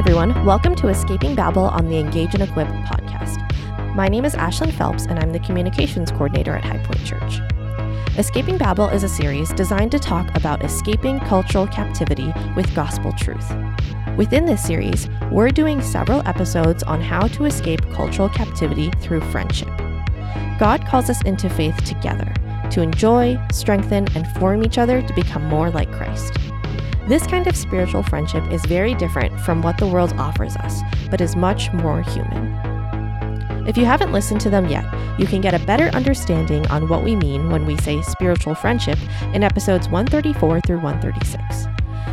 everyone. Welcome to Escaping Babel on the Engage and Equip podcast. My name is Ashlyn Phelps, and I'm the communications coordinator at High Point Church. Escaping Babel is a series designed to talk about escaping cultural captivity with gospel truth. Within this series, we're doing several episodes on how to escape cultural captivity through friendship. God calls us into faith together to enjoy, strengthen, and form each other to become more like Christ. This kind of spiritual friendship is very different from what the world offers us, but is much more human. If you haven't listened to them yet, you can get a better understanding on what we mean when we say spiritual friendship in episodes 134 through 136.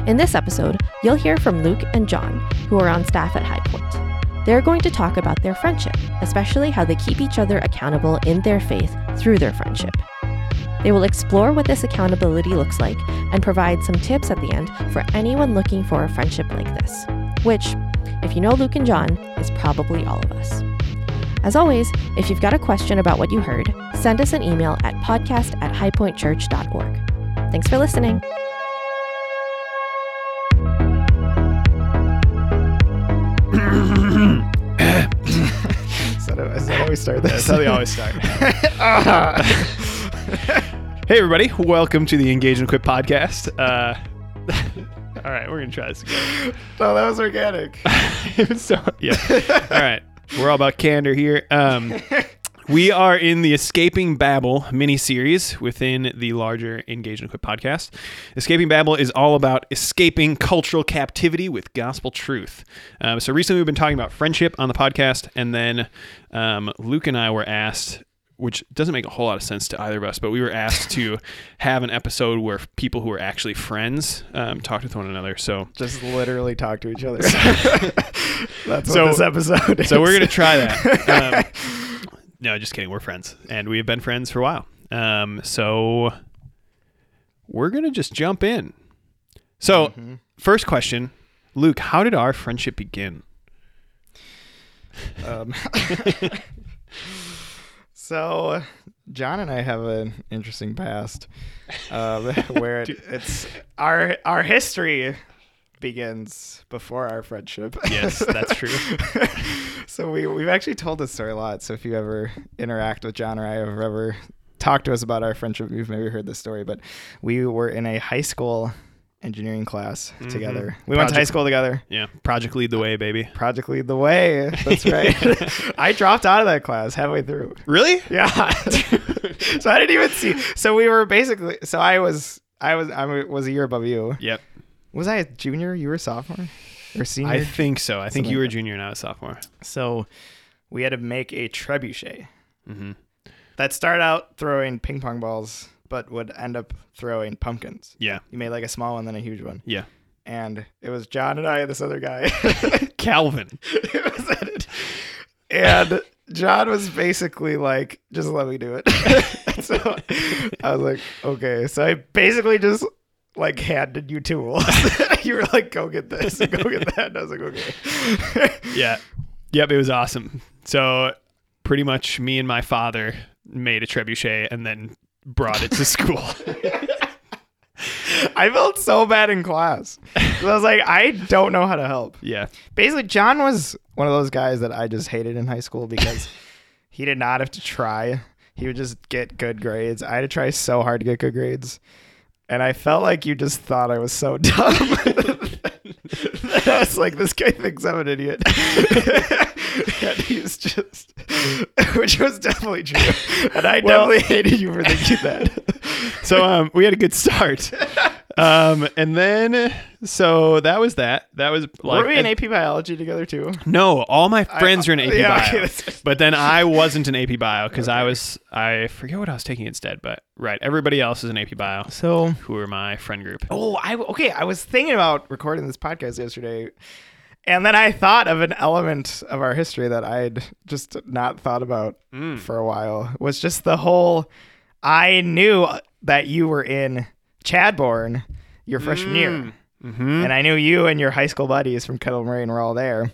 In this episode, you'll hear from Luke and John, who are on staff at High Point. They're going to talk about their friendship, especially how they keep each other accountable in their faith through their friendship. They will explore what this accountability looks like and provide some tips at the end for anyone looking for a friendship like this, which, if you know Luke and John, is probably all of us. As always, if you've got a question about what you heard, send us an email at podcast at highpointchurch.org. Thanks for listening. Is that, is that how we start this? That's how they always start. hey, everybody. Welcome to the Engage and Equip podcast. Uh, all right, we're going to try this again. no, that was organic. so, yeah. All right. We're all about candor here. Um, we are in the Escaping Babel mini series within the larger Engage and Equip podcast. Escaping Babel is all about escaping cultural captivity with gospel truth. Um, so recently we've been talking about friendship on the podcast, and then um, Luke and I were asked. Which doesn't make a whole lot of sense to either of us, but we were asked to have an episode where people who are actually friends um, talk with one another. So, Just literally talk to each other. That's So- what this episode is. so we're gonna try that. Um, no, just kidding. We're friends, and we have been friends for a while. Um, so we're gonna just jump in. So, first question, Luke, how did our friendship begin? So, John and I have an interesting past um, where it, it's our our history begins before our friendship. Yes, that's true. so we we've actually told this story a lot. So if you ever interact with John or I or ever talk to us about our friendship, you've maybe heard this story. But we were in a high school engineering class together. We went to high school together. Yeah, Project Lead the Way, baby. Project Lead the Way. That's right. I dropped out of that class halfway through. Really? Yeah. so I didn't even see. So we were basically. So I was. I was. I was a year above you. Yep. Was I a junior? You were a sophomore or senior? I think so. I think Something you were a junior and I was sophomore. so we had to make a trebuchet hmm that started out throwing ping pong balls, but would end up throwing pumpkins. Yeah. You made like a small one, then a huge one, Yeah. and it was John and I and this other guy. Calvin. it was it. And John was basically like, just let me do it. so I was like, okay. So I basically just like handed you tools. you were like, go get this go get that. And I was like, okay. Yeah. Yep, it was awesome. So pretty much me and my father made a trebuchet and then brought it to school. I felt so bad in class. I was like, I don't know how to help. yeah. Basically, John was one of those guys that I just hated in high school because he did not have to try. He would just get good grades. I had to try so hard to get good grades. And I felt like you just thought I was so dumb. I was like, this guy thinks I'm an idiot. and he's just, which was definitely true. And I Well- definitely hated you for thinking that. So um we had a good start. Um and then so that was that. That was like Were we in AP biology together too? No, all my friends are in AP yeah, Bio. okay, but then I wasn't in AP Bio because I was I forget what I was taking instead, but right, everybody else is in AP Bio So who are my friend group. Oh, I okay. I was thinking about recording this podcast yesterday, and then I thought of an element of our history that I'd just not thought about Mm. for a while. Was just the whole. I knew that you were in Chadbourne your freshman year, Mm-hmm. and I knew you and your high school buddies from Kettle Moraine were all there,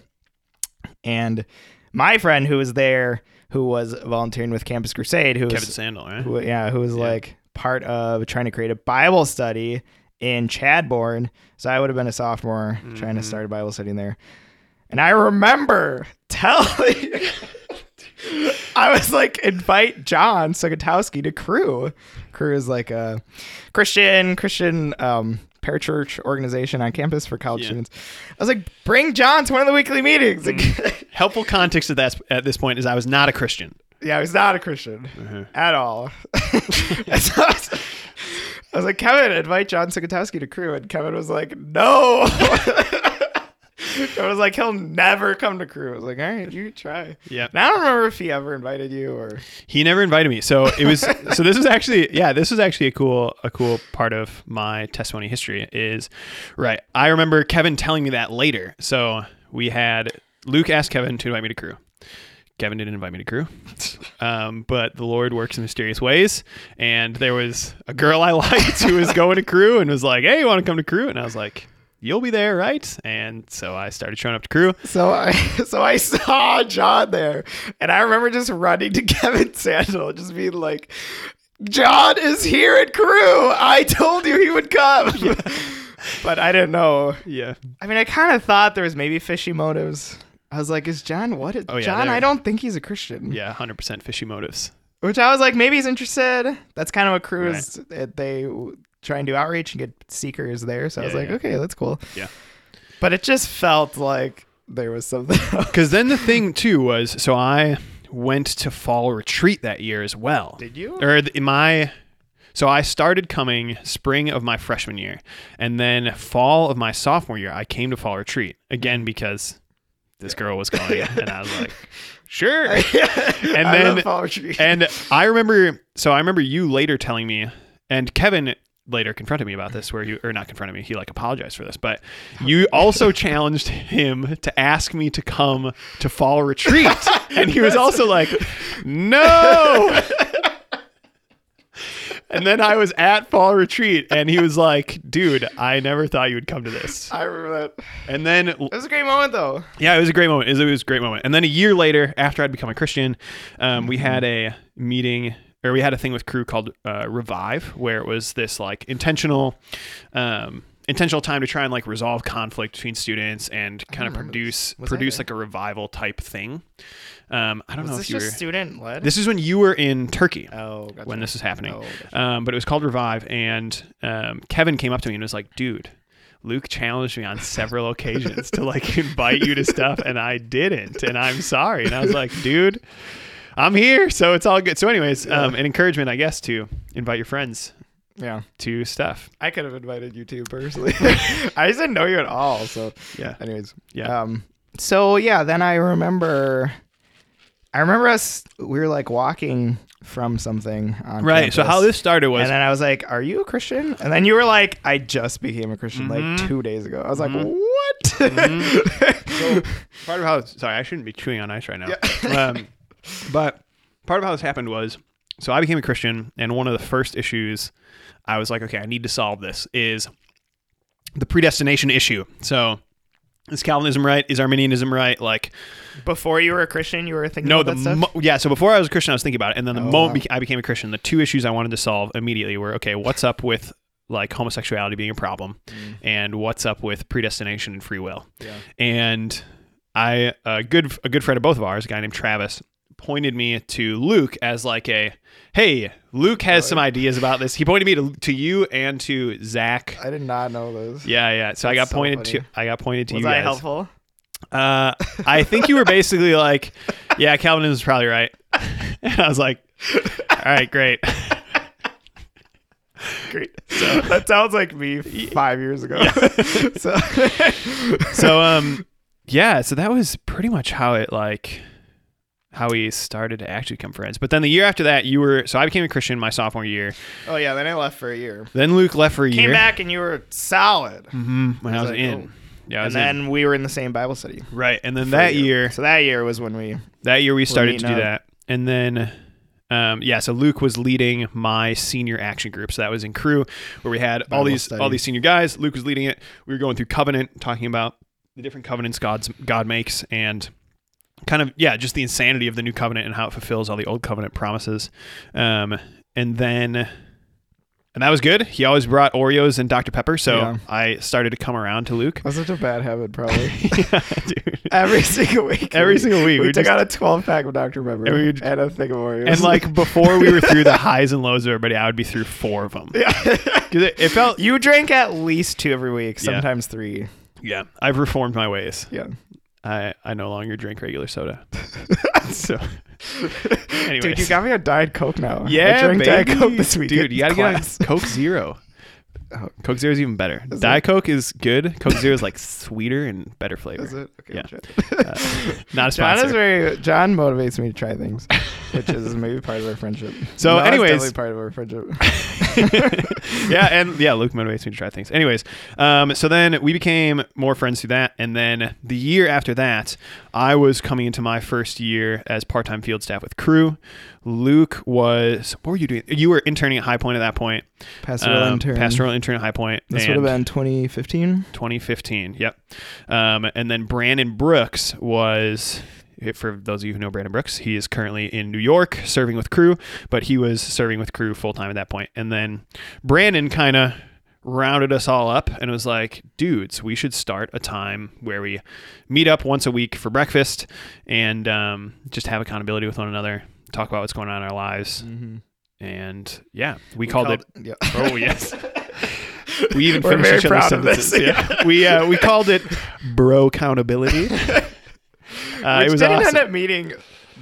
and my friend who was there, who was volunteering with Campus Crusade, who Kevin was Sandel, right? who, yeah, who was like part of trying to create a Bible study in Chadbourne. So I would have been a sophomore trying to Mhm. start a Bible study in there. And I remember telling I was like, invite John Sugatowski to Cru. Cru is like a Christian Christian um, parachurch organization on campus for college Yeah. students. I was like, bring John to one of the weekly meetings. Like, Helpful context at that at this point is I was not a Christian. yeah, I was not a Christian Uh-huh. at all. So I, was, I was like, Kevin, invite John Sugatowski to Cru, and Kevin was like, no. I was like, he'll never come to Cru. I was like, all right, you try. Yeah. And I don't remember if he ever invited you or. He never invited me. So it was so this is actually yeah, this is actually a cool a cool part of my testimony history is right. I remember Kevin telling me that later. So we had Luke asked Kevin to invite me to Cru. Kevin didn't invite me to Cru. Um, but the Lord works in mysterious ways. And there was a girl I liked who was going to Cru and was like, Hey, you want to come to Cru? And I was like, You'll be there, right? And so I started showing up to Cru. So I so I saw John there, and I remember just running to Kevin Sandel, just being like, "John is here at Cru. I told you he would come." but I didn't know. Yeah. I mean, I kind of thought there was maybe fishy motives. I was like, "Is John what? Is, Oh, yeah, John, I don't think he's a Christian." Yeah, hundred percent fishy motives. Which I was like, maybe he's interested. That's kind of what Cru is. They try and do outreach and get seekers there. So I was Yeah, like, yeah. okay, that's cool. Yeah. But it just felt like there was something. else. Because then the thing too was, so I went to fall retreat that year as well. Did you? Or th- my, so I started coming spring of my freshman year, and then fall of my sophomore year, I came to fall retreat again because this girl was going, and I was like, sure. and And then- then And I remember, so I remember you later telling me, and Kevin later confronted me about this, where you, or not confronted me, he like apologized for this, but you also challenged him to ask me to come to fall retreat. And he was also like, no. And then I was at fall retreat, and he was like, dude, I never thought you would come to this. I remember that. And then It was a great moment, though. yeah, it was a great moment. It was, it was a great moment. And then a year later, after I'd become a Christian, um, we had a meeting or we had a thing with Cru called uh, Revive, where it was this like intentional, um, intentional time to try and like resolve conflict between students and kind of produce. Was produce like a revival type thing. Um, I don't Was know this if you were. just student led? This is when you were in Turkey oh, gotcha. when this was happening. Oh, gotcha. Um, but it was called Revive, and um, Kevin came up to me and was like, "Dude, Luke challenged me on several occasions to like invite you to stuff, and I didn't, and I'm sorry." And I was like, "Dude, I'm here, so it's all good." So, anyways, um, an encouragement, I guess, to invite your friends yeah, to stuff. I could have invited you too personally. I just didn't know you at all. So, Yeah, anyways, Yeah. Um, so yeah, then I remember, I remember us. We were like walking from something on right. So campus. how this started was and then I was like, "Are you a Christian?" And then you were like, "I just became a Christian like two days ago." I was like, "What?" so part of how sorry I shouldn't be chewing on ice right now. um, but part of how this happened was so I became a Christian, and one of the first issues I was like, okay, I need to solve this is the predestination issue. So is Calvinism right? Is Arminianism right? Like Before you were a Christian, you were thinking no, about the that stuff. mo- yeah. So before I was a Christian, I was thinking about it, and then the Oh, moment wow. I became a Christian, the two issues I wanted to solve immediately were okay, what's up with like homosexuality being a problem, Mm. and what's up with predestination and free will. Yeah. And I a good a good friend of both of ours, a guy named Travis, pointed me to Luke as like a hey, Luke has some ideas about this. He pointed me to to you and to Zach. I did not know this. Yeah, yeah. So I got That's so pointed funny. to I got pointed to Was you that guys. helpful? Uh, I think you were basically like, yeah, Calvinism is probably right. and I was like, all right, great. Great. So that sounds like me five years ago. so So um, yeah. So that was pretty much how it like how we started to actually become friends. But then the year after that, you were so I became a Christian my sophomore year. oh yeah, then I left for a year. Then Luke left for a Came year. Came back and you were solid. hmm when I was like, in. oh. Yeah, And was in. then we were in the same Bible study. right, and then that year, So that year was when we. that year we started to do up. that, and then. Um, yeah, so Luke was leading my senior action group. So that was in Cru where we had all these study. all these senior guys. Luke was leading it. We were going through covenant, talking about the different covenants God's God makes, and kind of yeah, just the insanity of the new covenant and how it fulfills all the old covenant promises. Um, and then and that was good. He always brought Oreos and Dr Pepper, so Yeah. I started to come around to Luke. That's such a bad habit, probably. yeah, dude. Every single week. Every we- single week, We, we took just- out a 12 pack of Dr. Pepper And and, a thing of Oreos. And like before we were through the highs and lows of everybody, I would be through four of them. Yeah. it, it felt you drank at least two every week, Yeah. sometimes three. yeah. I've reformed my ways. Yeah. I I no longer drink regular soda. so, anyways, Dude, you got me a Diet Coke now. yeah, I drank Diet. Coke this week. dude. You gotta get class. on Coke Zero. Oh. Coke Zero is even better. Is Diet Coke is good. Coke Zero is like sweeter and better flavor. Is it? Okay, Yeah. Uh, not a John sponsor. is very. John motivates me to try things, which is maybe part of our friendship. So No, anyways- part of our friendship. yeah, and yeah, Luke motivates me to try things. Anyways, um, so then we became more friends through that, and then the year after that, I was coming into my first year as part-time field staff with Cru. Luke was what were you doing? You were interning at High Point at that point. Pastoral Um, intern. Pastoral intern at High Point. This would have been 2015. 2015. Yep. Um, and then Brandon Brooks was. For those of you who know Brandon Brooks, he is currently in New York serving with Cru, but he was serving with Cru full time at that point. And then Brandon kind of rounded us all up and was like, dudes, we should start a time where we meet up once a week for breakfast and um, just have accountability with one another, talk about what's going on in our lives. Mm-hmm. And yeah, we, called, it. Yeah. Oh, yes. We even We're finished each other's of this, sentences. Yeah. we uh, we called it bro accountability. Uh, Which it was didn't awesome. end up meeting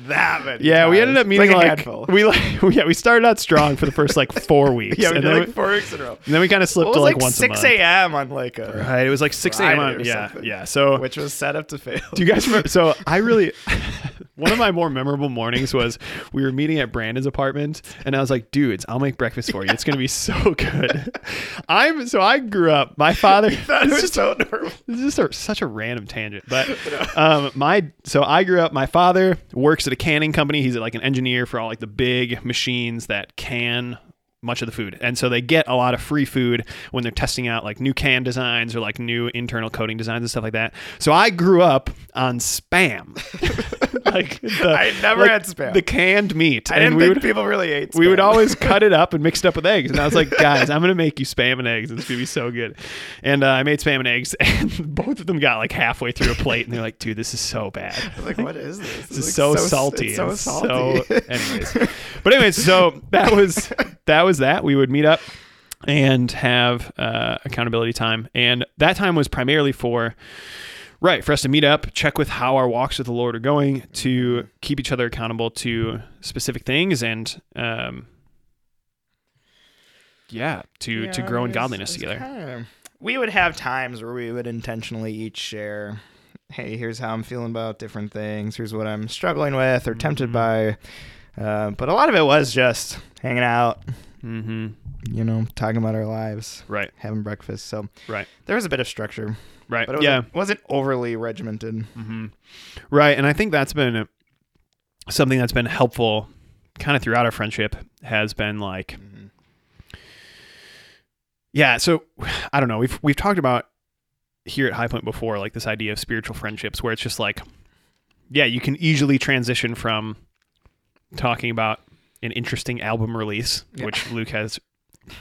that many. yeah, we ended up meeting like, like, we like yeah we started out strong for the first like four weeks. yeah, we and did then, like we, four weeks in a row. and then we kind of slipped It to like, like once a 6 a.m. on like a Right, it was like six a.m. Yeah something. yeah. So which was set up to fail. do you guys remember? So I really. One of my more memorable mornings was we were meeting at Brandon's apartment, and I was like, "Dudes, I'll make breakfast for you. It's gonna be so good." I'm so I grew up. My father. that was just so normal. this is a, such a random tangent, but um, my so I grew up. My father works at a canning company. He's like an engineer for all like the big machines that can much of the food, and so they get a lot of free food when they're testing out like new can designs or like new internal coating designs and stuff like that. So I grew up on spam, like the, I never like, had spam. the canned meat, I didn't we think would people really ate. we would always cut it up and mix it up with eggs. And I was like, guys, I'm gonna make you spam and eggs. It's gonna be so good. And uh, I made spam and eggs, and both of them got like halfway through a plate, and they're like, dude, this is so bad. Like, what is this? This is so, salty. It's so salty. so- anyways, but anyways, so that was that was that. We would meet up and have uh, accountability time, and that time was primarily for. Right, for us to meet up, check with how our walks with the Lord are going, to keep each other accountable to specific things, and um, yeah, to to grow in godliness together. kinda- we would have times where we would intentionally each share, hey, here's how I'm feeling about different things. Here's what I'm struggling with or tempted Mhm. by. Uh, but a lot of it was just hanging out, Mm-hmm. you know, talking about our lives, Right, having breakfast. So Right. there was a bit of structure, right, but it yeah. wasn't, wasn't overly regimented. hmm Right, and I think that's been something that's been helpful, kind of throughout our friendship. Has been like, yeah. So I don't know. We've we've talked about here at High Point before, like this idea of spiritual friendships, where it's just like, yeah, you can easily transition from talking about an interesting album release, Yeah. which Luke has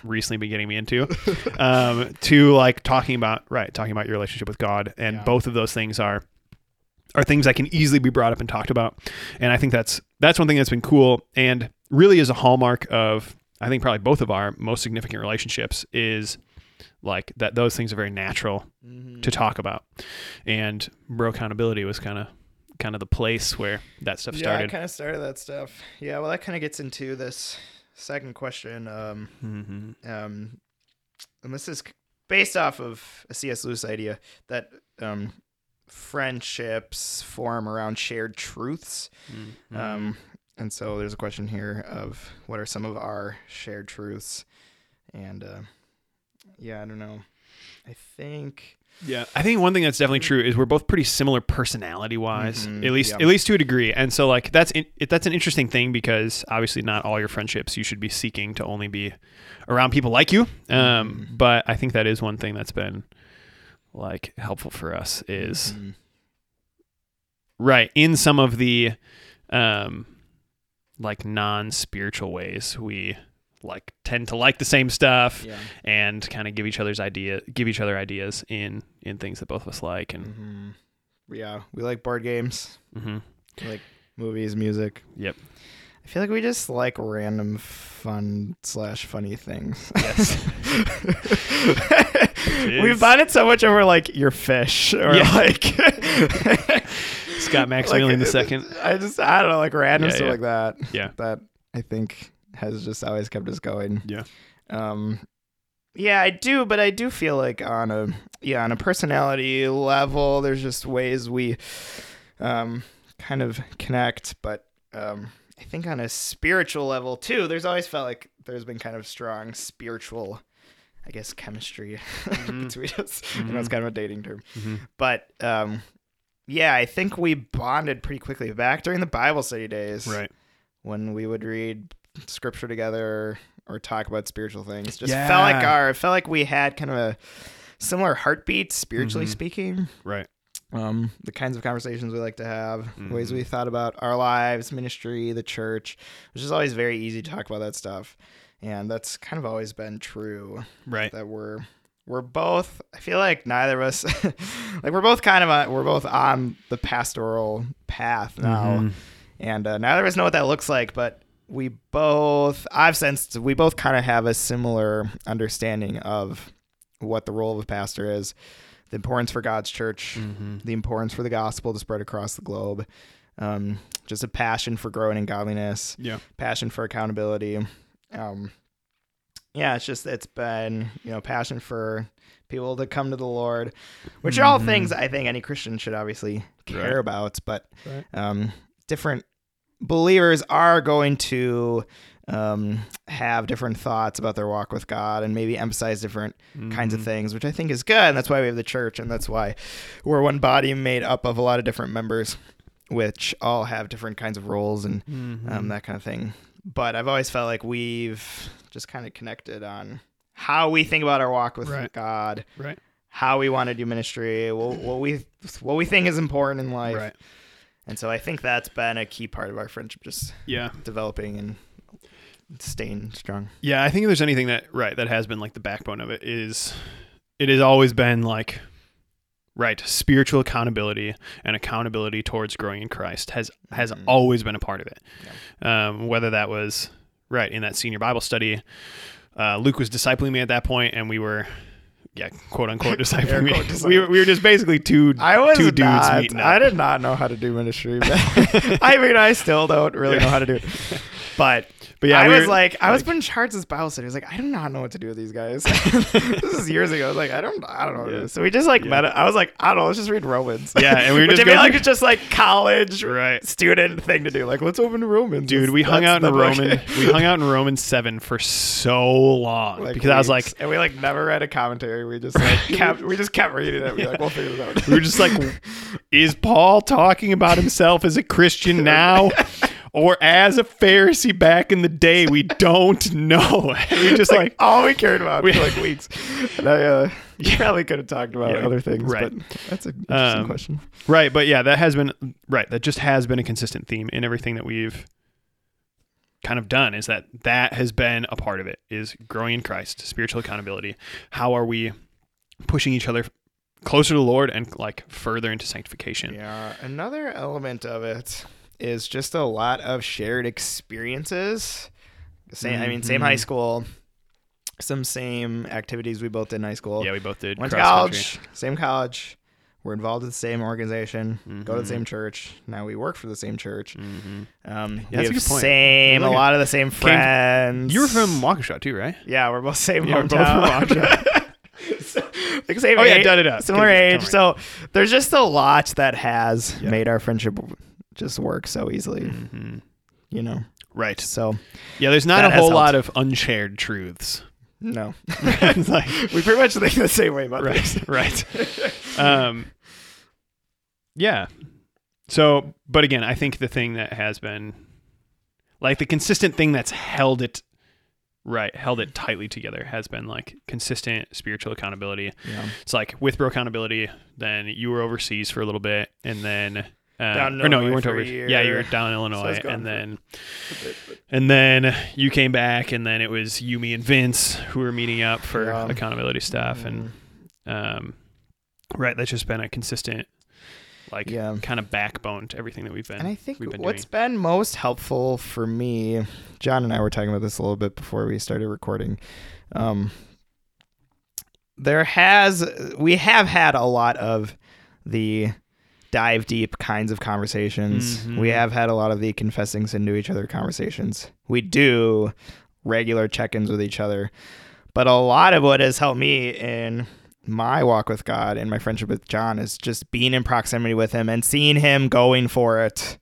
recently been getting me into, um, to like talking about right, talking about your relationship with God, and Yeah. both of those things are are things that can easily be brought up and talked about, and I think that's that's one thing that's been cool, and really is a hallmark of I think probably both of our most significant relationships is like that those things are very natural to talk about, and bro accountability was kind of kind of the place where that stuff started. Yeah, I started. kind of started that stuff. Yeah, well, that kind of gets into this second question. Um, mm-hmm. um, and this is based off of a C.S. Lewis idea that um, friendships form around shared truths. Mm-hmm. Um, and so there's a question here of what are some of our shared truths? And uh, yeah, I don't know. I think Yeah, I think one thing that's definitely true is we're both pretty similar personality wise, Mhm, at least yeah. at least to a degree. And so like that's in, it, that's an interesting thing because obviously not all your friendships you should be seeking to only be around people like you. Um, Mhm. but I think that is one thing that's been like helpful for us is Mhm. right in some of the um like non-spiritual ways we like tend to like the same stuff Yeah. and kind of give each other's idea give each other ideas in in things that both of us like and hmm Yeah. We like board games. hmm like movies, music. Yep. I feel like we just like random fun slash funny things. Yes. We've bonded so much over like your fish or Yeah. like Scott Maximilian the second. I just I don't know like random Yeah, stuff like that. Yeah. That I think has just always kept us going. Yeah. Um yeah, I do, but I do feel like on a yeah, on a personality level there's just ways we um kind of connect, but um I think on a spiritual level too, there's always felt like there's been kind of strong spiritual I guess chemistry Mhm. between us. I know it's kind of a dating term. Mhm. But um yeah, I think we bonded pretty quickly back during the Bible study days Right. when we would read scripture together or talk about spiritual things. Just felt like our felt like we had kind of a similar heartbeat spiritually Mhm. speaking. Right. Um, the kinds of conversations we like to have, ways Mhm. we thought about our lives, ministry, the church, which is always very easy to talk about that stuff. And that's kind of always been true Right. that we're we're both I feel like neither of us like we're both kind of on, we're both on the pastoral path now Mhm. and uh, neither of us know what that looks like but we both I've sensed we both kind of have a similar understanding of what the role of a pastor is the importance for God's church Mhm. the importance for the gospel to spread across the globe um, just a passion for growing in godliness Yeah. passion for accountability. Um, yeah, it's just it's been you know passion for people to come to the Lord, which are all Mhm. things I think any Christian should obviously care Right. about. But Right. um, different believers are going to um, have different thoughts about their walk with God and maybe emphasize different kinds of Mhm. things, which I think is good. And that's why we have the church, and that's why we're one body made up of a lot of different members, which all have different kinds of roles and Mhm. um, that kind of thing. But I've always felt like we've just kind of connected on how we think about our walk with Right. God, Right. how we want to do ministry, what, what we what we think is important in life, Right. And so I think that's been a key part of our friendship, just Yeah. developing and staying strong. Yeah, I think if there's anything that right that has been like the backbone of it is it has always been like right spiritual accountability and accountability towards growing in Christ has has Mhm. always been a part of it. Um, whether that was right in that senior Bible study, uh, Luke was discipling me at that point, and we were yeah quote unquote me. quote we, were, we were just basically two I was two dudes not, meeting up. I did not know how to do ministry. But I mean, I still don't really know how to do it. But but yeah, I we was were- like, I was put in charge of this Bible was like, I do not know what to do with these guys. this is years ago. I was like, I don't, I don't know. Yeah. So we just like Yeah. met. I was like, I don't know. Let's just read Romans. Yeah, and we were just going like it's just like college right. student thing to do. Like, let's open to Romans. Dude, we hung out in book. Roman. we hung out in Romans seven for so long Like because I was like, and we like never read a commentary. We just like kept, we just kept reading it. We were like, we'll figure this out. we were just like, is Paul talking about himself as a Christian now, or as a Pharisee back in the day? We don't know. We just like, all we cared about We- for like weeks. And I uh, probably could have talked about Yeah, other things, right. but that's an interesting Um, question. right, but yeah, that has been right. That just has been a consistent theme in everything that we've kind of done. Is that that has been a part of it? Is growing in Christ, spiritual accountability. How are we pushing each other closer to the Lord and like further into sanctification? Yeah, another element of it is just a lot of shared experiences. Same, I mean, same high school, some same activities we both did in high school. Yeah, we both did. Went to college, country. same college. We're involved in the same organization. Go to the same church. Now we work for the same church. Mhm. Um, Yeah, we that's a have same, a lot of the same friends. You were from Waukesha too, right? Yeah, we're both same Yeah, we're both from hometown. Like same Oh, yeah, age, da, da, da. similar age. right. So there's just a lot that has Yeah. made our friendship just work so easily. Mhm. You know. Right. So Yeah, there's not a whole helped. lot of unshared truths. no, like- we pretty much think the same way about right, things. right. Um, yeah. So, but again, I think the thing that has been like the consistent thing that's held it right, held it tightly together has been like consistent spiritual accountability. Yeah. It's like with bro accountability, then you were overseas for a little bit, and then Uh, or no, you weren't for over. a. Yeah, you were down in Illinois, was gone and for- then and then you came back, and then it was you, me, and Vince who were meeting up for Yeah. accountability stuff, and um, right, that's just been a consistent, like, Yeah. kind of backbone to everything that we've been. And I think been what's doing. been most helpful for me, John and I were talking about this a little bit before we started recording. Um, there has we have had a lot of the dive deep kinds of conversations. Mhm. We have had a lot of the confessing sin to each other conversations. We do regular check-ins with each other. But a lot of what has helped me in my walk with God and my friendship with John is just being in proximity with him and seeing him going for it.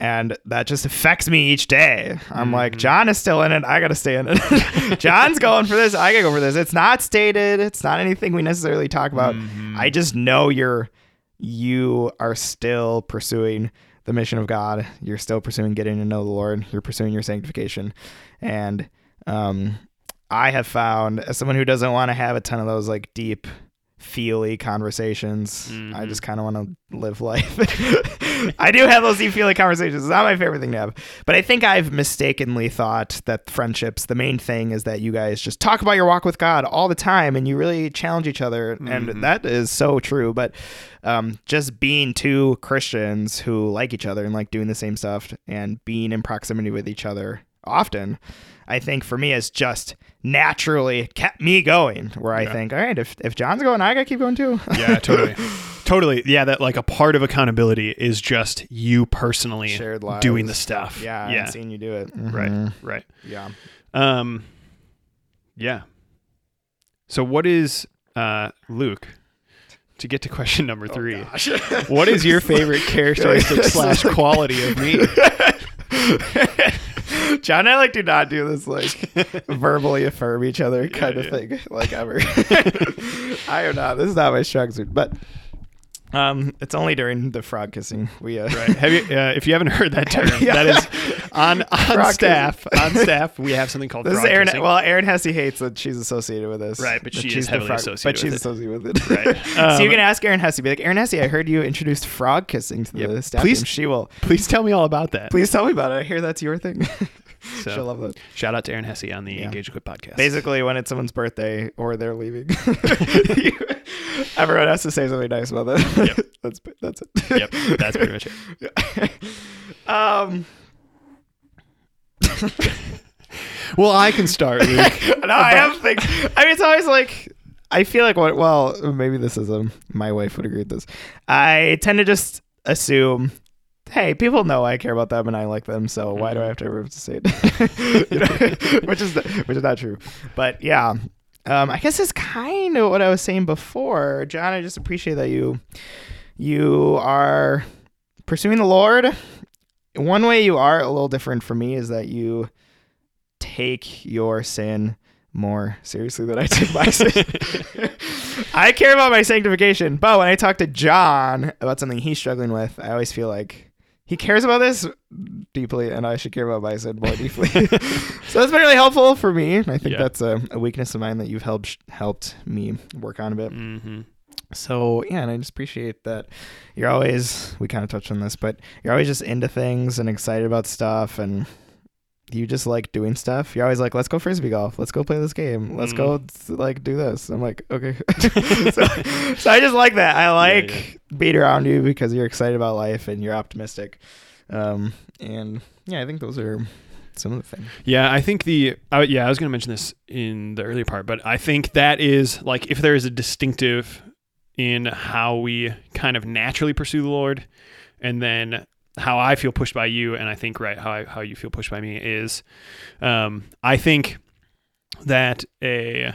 And that just affects me each day. I'm like, Mhm. John is still in it. I got to stay in it. John's going for this. I got to go for this. It's not stated. It's not anything we necessarily talk about. Mhm. I just know you're you are still pursuing the mission of God. You're still pursuing getting to know the Lord. You're pursuing your sanctification. And um I have found as someone who doesn't want to have a ton of those like deep feely conversations. I Mhm. just kind of want to live life. I do have those deep feely conversations. It's not my favorite thing to have. But I think I've mistakenly thought that friendships, the main thing is that you guys just talk about your walk with God all the time and you really challenge each other. Mhm. And that is so true. But um, just being two Christians who like each other and like doing the same stuff and being in proximity with each other often, I think for me has just naturally kept me going. Where I Yeah. think, all right, if, if John's going, I got to keep going too. yeah, totally, totally. Yeah, that like a part of accountability is just you personally doing the stuff. Yeah, yeah, seen you do it. right, Mhm. right. Yeah. Um, yeah. So what is uh Luke? To get to question number three, oh, what is your favorite characteristic slash quality of me? John and I like do not do this like verbally affirm each other kind of yeah. thing like ever. I am not. This is not my strong suit, but um, it's only during the frog kissing we uh, Right. Have you? Uh, if you haven't heard that term, Yeah. that is on on Frog staff. On staff, we have something called This is frog Aaron. kissing. Well, Aaron Hesse hates that she's associated with this. Right, but she she's is heavily frog- associated But she's it. associated with it. Right. so you Um, can ask Aaron Hesse. Be like, Aaron Hesse, I heard you introduced frog kissing to Yep. the staff. Please- team. She will. Please tell me all about that. Please tell me about it. I hear that's your thing. So, She'll love that. shout out to Aaron Hesse on the Yeah. Engage Equip podcast. Basically, when it's someone's birthday or they're leaving, everyone has to say something nice about that. Yep. that's that's it. Yep, that's pretty much it. um, Well, I can start, Luke. no, I have things. I mean, it's always like I feel like what. Well, maybe this is a. My wife would agree with this. I tend to just assume. Hey, people know I care about them and I like them, so why do I have to ever have to say it? Which is which is not true. But yeah, um, I guess it's kind of what I was saying before, John. I just appreciate that you you are pursuing the Lord. One way you are a little different from me is that you take your sin more seriously than I take my sin. I care about my sanctification, but when I talk to John about something he's struggling with, I always feel like he cares about this deeply, and I should care about my sin more deeply. so that's been really helpful for me. I think Yeah. that's a, a weakness of mine that you've helped helped me work on a bit. hmm So yeah, and I just appreciate that you're always we kind of touched on this, but you're always just into things and excited about stuff and you just like doing stuff. You're always like, let's go frisbee golf, let's go play this game, let's go like do this. I'm like, okay. so, so I just like that. I like yeah. being around you because you're excited about life and you're optimistic. Um, and yeah, I think those are some of the things. Yeah, I think the uh, yeah I was going to mention this in the earlier part, but I think that is like if there is a distinctive in how we kind of naturally pursue the Lord, and then how I feel pushed by you, and I think right how I, how you feel pushed by me is, um, I think that a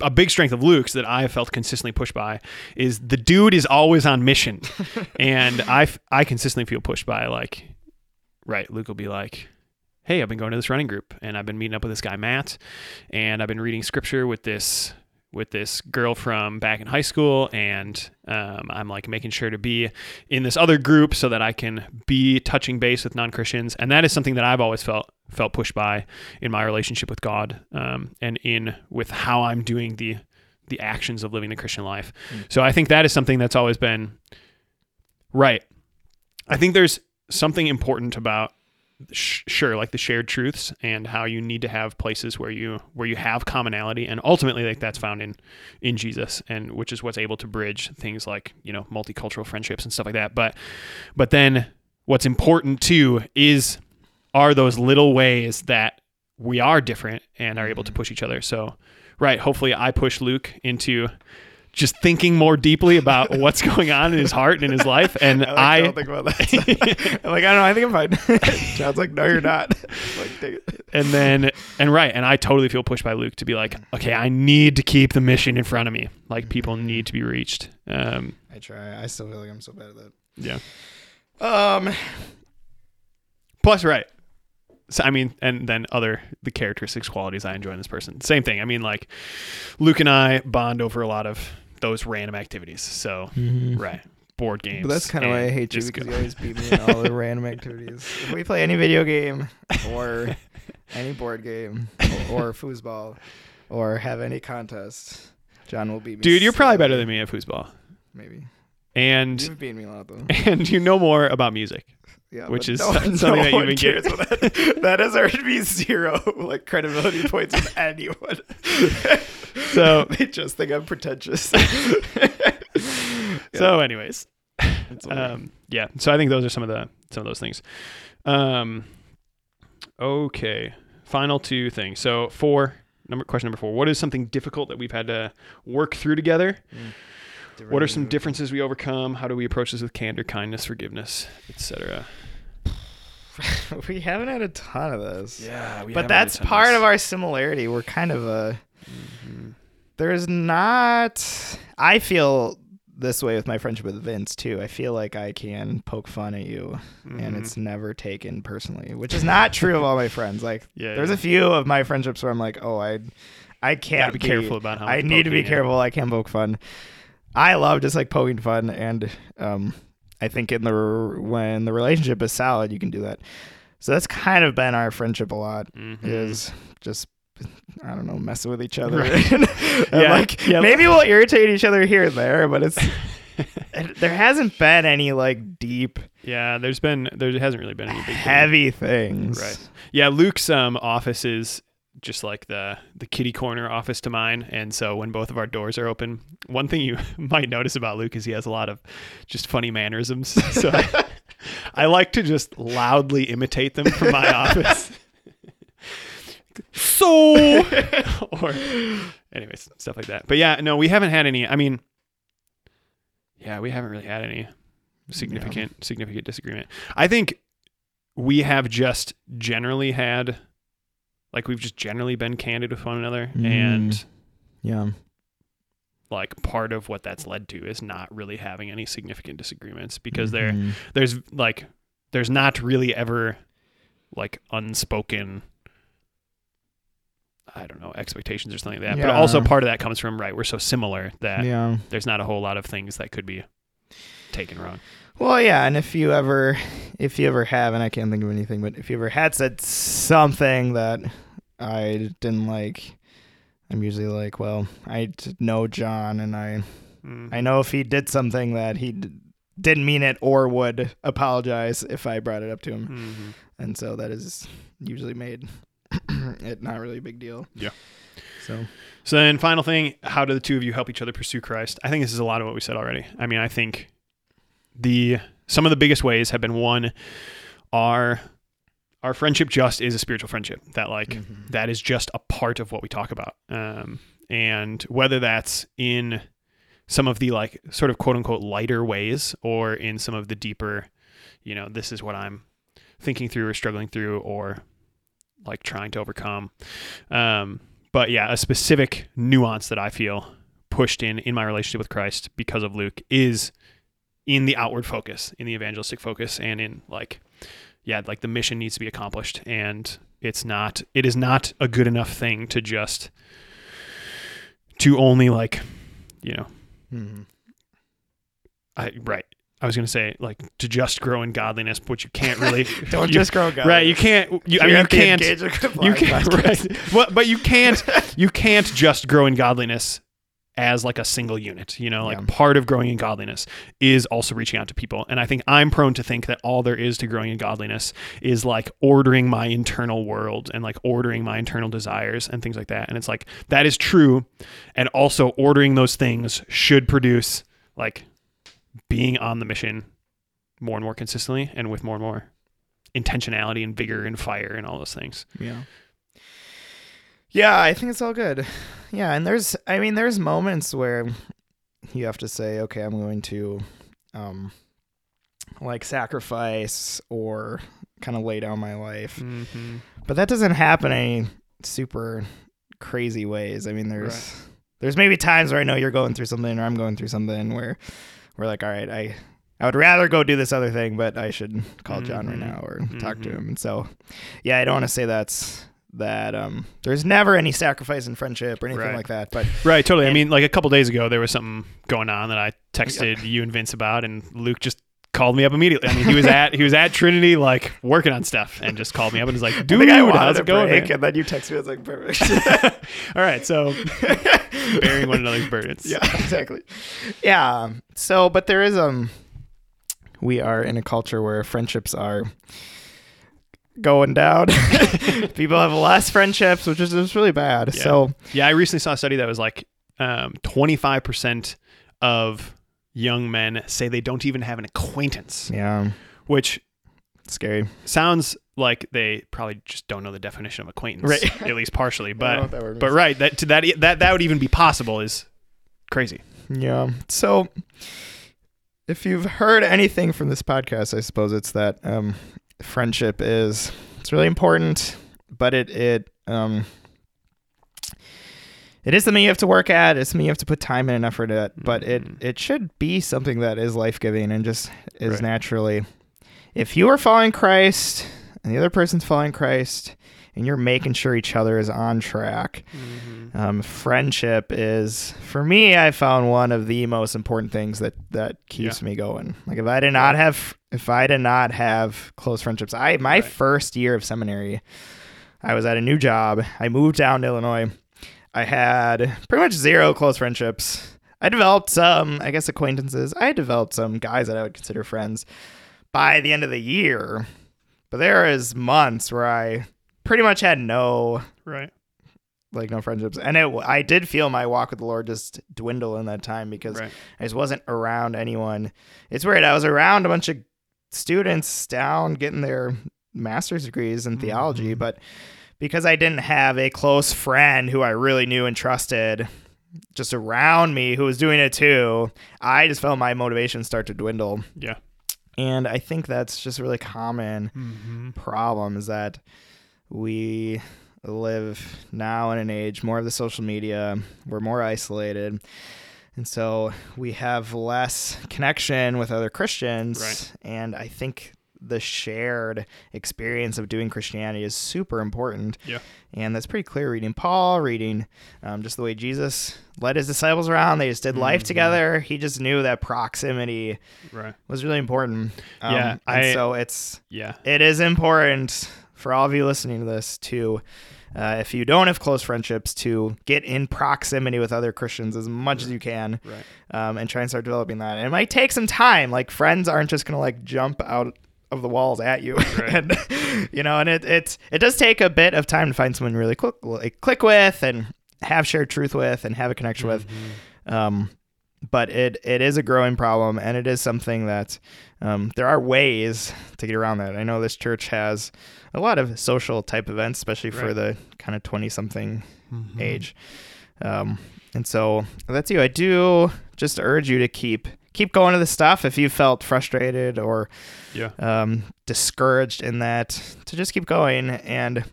a big strength of Luke's that I have felt consistently pushed by is the dude is always on mission, and I I consistently feel pushed by like, right Luke will be like, hey, I've been going to this running group and I've been meeting up with this guy Matt, and I've been reading scripture with this with this girl from back in high school, and um, I'm like making sure to be in this other group so that I can be touching base with non Christians, and that is something that I've always felt felt pushed by in my relationship with God, um, and in with how I'm doing the the actions of living the Christian life. So I think that is something that's always been right. I think there's something important about sh- sure like the shared truths and how you need to have places where you where you have commonality. And ultimately like that's found in in Jesus and which is what's able to bridge things like you know multicultural friendships and stuff like that. But but then what's important too is are those little ways that we are different and are able to mm-hmm. push each other. So right hopefully I push Luke into just thinking more deeply about what's going on in his heart and in his life. And I, like, I, don't think about that. I'm like, I don't know. I think I'm fine. John's like, no, you're not. like, take it. and then, and right. And I totally feel pushed by Luke to be like, okay, I need to keep the mission in front of me. Like people need to be reached. Um, I try. I still feel like I'm so bad at that. yeah. Um, Plus, right. So, I mean, and then other the characteristics, qualities I enjoy in this person. Same thing. I mean, like Luke and I bond over a lot of those random activities. So, mm-hmm. right, board games. But that's kind of why I and hate you because you always beat me in all the random activities. If we play any video game or any board game or, or foosball or have any contest, John will beat me. Dude, you're probably better than me at foosball, Maybe. and You've beaten me a lot though. and you know more about music. Yeah, Which is no, something no that you've been cares that. that has earned me zero like credibility points with anyone. So- they just think I'm pretentious. So, anyways, It's all right. um, yeah. So I think those are some of the some of those things. Um, okay, final two things. So four number question number four. What is something difficult that we've had to work through together? What are some differences we overcome? How do we approach this with candor, kindness, forgiveness, etc.? we haven't had a ton of this. Yeah, we but that's part of our similarity. We're kind of a. Mm-hmm. There's not. I feel this way with my friendship with Vince too. I feel like I can poke fun at you, and Mm-hmm. it's never taken personally, which is not true of all my friends. Like, Yeah, there's yeah. a few of my friendships where I'm like, oh, I, I can't Gotta be careful about how I need to be poking, yeah. careful. I can't poke fun. I love just like poking fun, and um, I think in the when the relationship is solid, you can do that. So that's kind of been our friendship a lot Mhm. is just I don't know messing with each other. Right. Yeah, like yeah. maybe we'll irritate each other here and there, but it's it- there hasn't been any like deep Yeah, there's been there hasn't really been any big thing. heavy things. Right. Yeah, Luke's um office is just like the the kitty corner office to mine, and so when both of our doors are open, one thing you might notice about Luke is he has a lot of just funny mannerisms. So I, I like to just loudly imitate them from my office. so, or anyways, stuff like that. But yeah, no, we haven't had any. I mean, yeah, we haven't really had any significant significant disagreement. I think we have just generally had like we've just generally been candid with one another and Mm. Yeah. like part of what that's led to is not really having any significant disagreements because there Mhm. there's like there's not really ever like unspoken I don't know expectations or something like that. But also part of that comes from right we're so similar that Yeah. there's not a whole lot of things that could be taken wrong. Well, yeah, and if you ever, if you ever have, and I can't think of anything, but if you ever had said something that I didn't like, I'm usually like, well, I know John, and I, Mm. I know if he did something that he d- didn't mean it or would apologize if I brought it up to him, Mhm. and so that is usually made it not really a big deal. Yeah. So So then, final thing: How do the two of you help each other pursue Christ? I think this is a lot of what we said already. I mean, I think the some of the biggest ways have been one, our our friendship just is a spiritual friendship that like Mhm. that is just a part of what we talk about, um, and whether that's in some of the like sort of quote unquote lighter ways or in some of the deeper, you know, this is what I'm thinking through or struggling through or like trying to overcome. Um, but yeah, a specific nuance that I feel pushed in in my relationship with Christ because of Luke is in the outward focus, in the evangelistic focus, and in like, yeah, like the mission needs to be accomplished, and it's not, it is not a good enough thing to just to only like, you know, mm-hmm. I right. I was gonna say like to just grow in godliness, but you can't really don't you- just grow God. right. You can't. You, I mean, you can't. You can't, right? Well, but you can't. You can't just grow in godliness as like a single unit you know like Yeah. part of growing in godliness is also reaching out to people and i think i'm prone to think that all there is to growing in godliness is like ordering my internal world and like ordering my internal desires and things like that and it's like that is true and also ordering those things should produce like being on the mission more and more consistently and with more and more intentionality and vigor and fire and all those things Yeah. Yeah, I think it's all good. Yeah, and there's I mean there's moments where you have to say, okay, I'm going to um like sacrifice or kind of lay down my life. mm-hmm. But that doesn't happen any super crazy ways. I mean there's there's maybe times where I know you're going through something or I'm going through something where we're like, all right, I I would rather go do this other thing, but I should call John right now or talk to Mhm. him. And so, yeah, I don't want to say that's that. Um, there's never any sacrifice in friendship or anything Right. like that. But Right, totally. I mean, like a couple days ago, there was something going on that I texted you and Vince about, and Luke just called me up immediately. I mean, he was at he was at Trinity, like working on stuff, and just called me up and was like, "Dude, I how's it going?" break, man?" and then you text me. I was like, perfect. All right, so bearing one another's burdens. yeah, exactly. Yeah. So, but there is um, we are in a culture where friendships are going down. People have less friendships, which is just really bad. Yeah. So, yeah. I recently saw a study that was like twenty five percent of young men say they don't even have an acquaintance, yeah, which scary. sounds like they probably just don't know the definition of acquaintance, Right. at least partially. I don't know But what that word but right that to that that that would even be possible is crazy. Yeah. So if you've heard anything from this podcast, I suppose it's that um, friendship is it's really important, but it it um it is something you have to work at. It's something you have to put time and effort at. But it Mhm. it should be something that is life giving and just is Right. naturally. If you are following Christ and the other person's following Christ, and you're making sure each other is on track, um, friendship is for me i found one of the most important things that that keeps me going. Like if i did not have if i did not have close friendships i my Right. first year of seminary i was at a new job. I moved down to illinois. I had pretty much zero close friendships. I developed some i guess acquaintances. I developed some guys that i would consider friends by the end of the year. But there is months where i pretty much had no Right. like no friendships and it i did feel my walk with the lord just dwindle in that time because Right. i just wasn't around anyone it's weird i was around a bunch of students down getting their master's degrees in theology Mhm. but because i didn't have a close friend who i really knew and trusted just around me who was doing it too i just felt my motivation start to dwindle Yeah. and i think that's just a really common Mm-hmm. problem is that we live now in an age more of the social media we're more isolated and so we have less connection with other christians Right. and i think the shared experience of doing christianity is super important Yeah. and that's pretty clear reading paul reading um, just the way jesus led his disciples around they just did life Mhm. together he just knew that proximity Right. was really important um, Yeah, I- so it's Yeah. it is important for all of you listening to this to uh, if you don't have close friendships to get in proximity with other christians as much as you can Right. um, and try and start developing that and it might take some time like friends aren't just gonna like jump out of the walls at you Right. and you know and it, it's it does take a bit of time to find someone really click, like, click with and have shared truth with and have a connection with Mhm. um, but it it is a growing problem, and it is something that um, there are ways to get around that. I know this church has a lot of social type events, especially for Right. the kind of twenty something Mhm. age. Um, and so that's you. I do just urge you to keep keep going to the stuff if you felt frustrated or Yeah. um, discouraged in that to just keep going and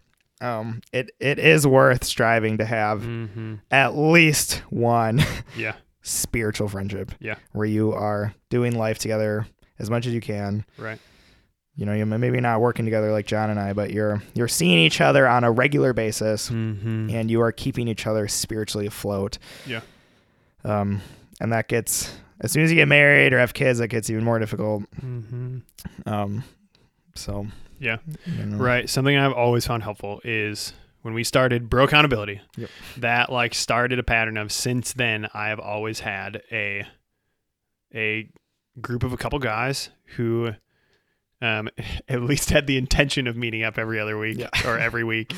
um, it it is worth striving to have Mm-hmm. at least one Yeah. Spiritual friendship. Yeah. Where you are doing life together as much as you can. Right. You know, you maybe not working together like John and I, but you're you're seeing each other on a regular basis Mm-hmm. and you are keeping each other spiritually afloat. Yeah. Um and that gets as soon as you get married or have kids, that gets even more difficult. Mm-hmm. Um so Yeah. you know. Right. Something I've always found helpful is when we started Bro Accountability, Yep. that like started a pattern of since then I have always had a a group of a couple guys who um, at least had the intention of meeting up every other week Yeah. or every week.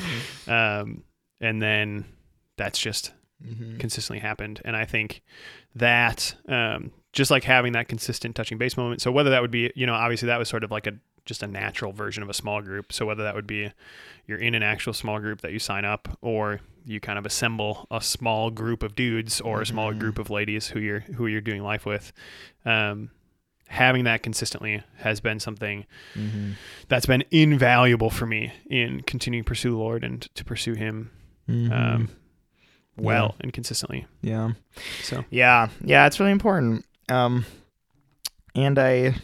Um, and then that's just Mm-hmm. consistently happened. And I think that um, just like having that consistent touching base moment. So whether that would be, you know, obviously that was sort of like a just a natural version of a small group. So whether that would be you're in an actual small group that you sign up, or you kind of assemble a small group of dudes or a small Mhm. group of ladies who you're who you're doing life with. Um, having that consistently has been something Mm-hmm. that's been invaluable for me in continuing to pursue the Lord and to pursue Him um, well and consistently. yeah. So Yeah, yeah, it's really important. Um, and I,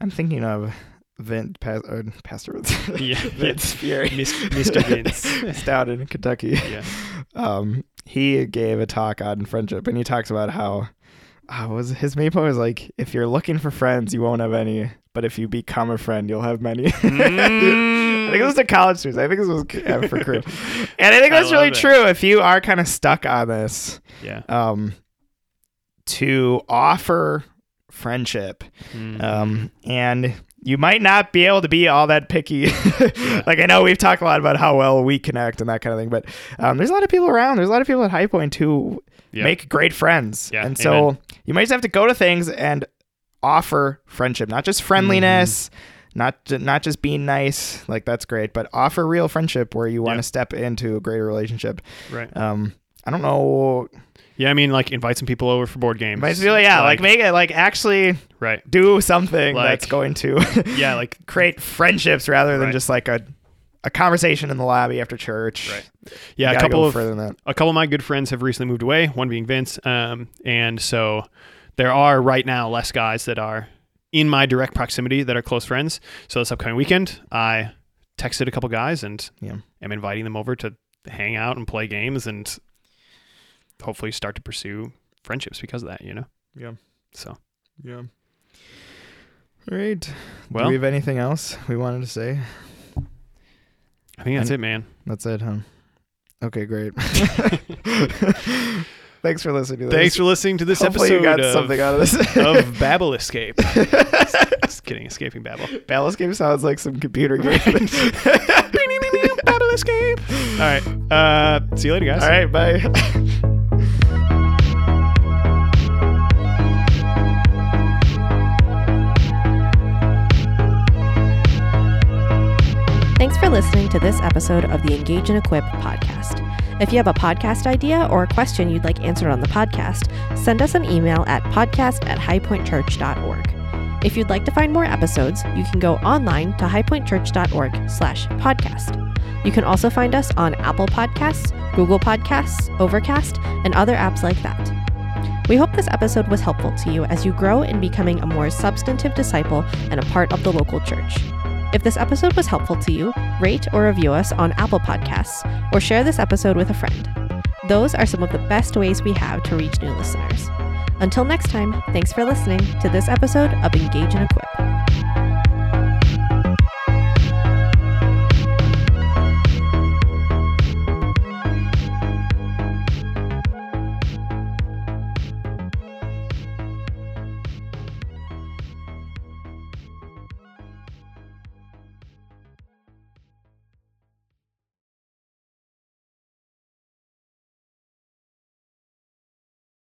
I'm thinking of Vin, pas, or Pastor Vince, Yeah, Vince Fury, Mr. Vince. down in Kentucky. yeah, Um, he gave a talk on friendship, and he talks about how, uh, was his main point was like, if you're looking for friends, you won't have any, but if you become a friend, you'll have many. I think it was to college students. I think this was uh, for Cru, and I think I that's really it. true. If you are kind of stuck on this, yeah. um, to offer friendship, Mm. um, and you might not be able to be all that picky. like I know we've talked a lot about how well we connect and that kind of thing, but um, there's a lot of people around. There's a lot of people at High Point who make great friends, Yeah, and so amen. you might just have to go to things and offer friendship, not just friendliness. Mm-hmm. Not, not just being nice, like that's great, but offer real friendship where you want to step into a greater relationship. right. Um, I don't know. Yeah, I mean, like invite some people over for board games. Feel yeah, like, make it like actually right. do something Like- that's going to Yeah, like create friendships rather than Right. just like a a conversation in the lobby after church. Right. Yeah, a couple of further than that. a couple of my good friends have recently moved away. One being Vince, um, and so there are right now less guys that are in my direct proximity that are close friends. So this upcoming weekend, I texted a couple guys and Yeah. am inviting them over to hang out and play games and hopefully start to pursue friendships because of that. You know. Yeah. So Yeah. All right. Do well, we have anything else we wanted to say? I think that's and- it, man. That's it, huh? Okay, great. Thanks for listening to this. Thanks for listening to this Hopefully episode you got of, something out of this. of Babel Escape. Just kidding, escaping Babel. Balance Escape sounds like some computer game. Babel Escape. All right. Uh, see you later, guys. All right, bye. To this episode of the Engage and Equip podcast. If you have a podcast idea or a question you'd like answered on the podcast, send us an email at podcast at highpointchurch.org. If you'd like to find more episodes, you can go online to highpointchurch.org slash podcast. You can also find us on Apple Podcasts, Google Podcasts, Overcast, and other apps like that. We hope this episode was helpful to you as you grow in becoming a more substantive disciple and a part of the local church. If this episode was helpful to you, rate or review us on Apple Podcasts or share this episode with a friend. Those are some of the best ways we have to reach new listeners. Until next time, thanks for listening to this episode of Engage and Equip.